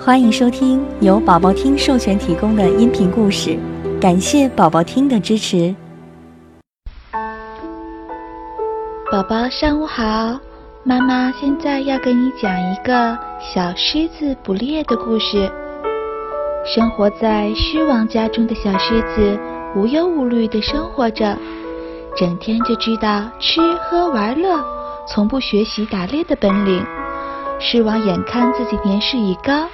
欢迎收听由宝宝听授权提供的音频故事，感谢宝宝听的支持。宝宝上午好，妈妈现在要给你讲一个小狮子捕猎的故事。生活在狮王家中的小狮子无忧无虑的生活着，整天就知道吃喝玩乐，从不学习打猎的本领。狮王眼看自己年事已高。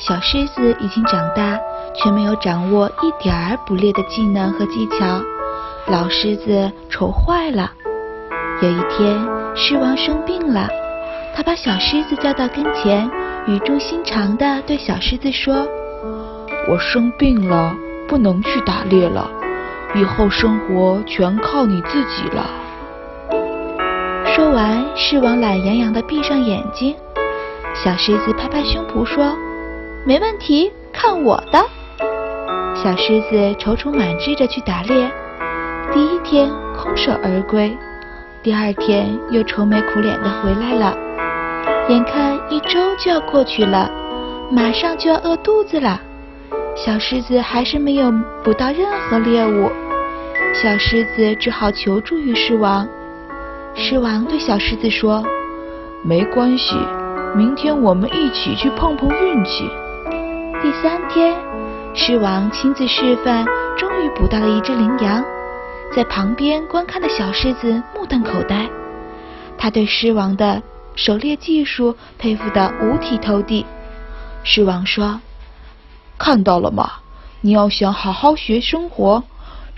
小狮子已经长大，却没有掌握一点儿捕猎的技能和技巧，老狮子愁坏了。有一天，狮王生病了，他把小狮子叫到跟前，语重心长地对小狮子说：“我生病了，不能去打猎了，以后生活全靠你自己了。”说完，狮王懒洋洋地闭上眼睛。小狮子拍拍胸脯说。没问题，看我的！小狮子踌躇满志地去打猎，第一天空手而归，第二天又愁眉苦脸地回来了。眼看一周就要过去了，马上就要饿肚子了，小狮子还是没有捕到任何猎物。小狮子只好求助于狮王。狮王对小狮子说：“没关系，明天我们一起去碰碰运气。”第三天，狮王亲自示范，终于捕到了一只羚羊。在旁边观看的小狮子目瞪口呆，他对狮王的狩猎技术佩服得五体投地。狮王说：“看到了吗？你要想好好学生活，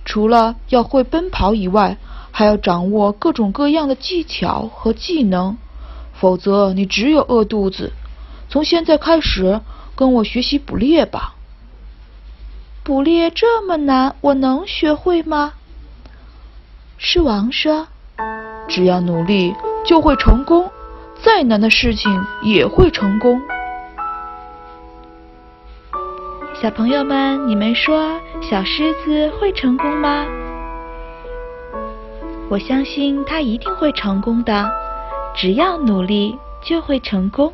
除了要会奔跑以外，还要掌握各种各样的技巧和技能，否则你只有饿肚子。从现在开始。”跟我学习捕猎吧。捕猎这么难，我能学会吗？狮王说：“只要努力，就会成功。再难的事情也会成功。”小朋友们，你们说小狮子会成功吗？我相信他一定会成功的。只要努力，就会成功。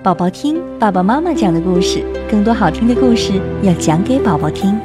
宝宝听爸爸妈妈讲的故事，更多好听的故事要讲给宝宝听。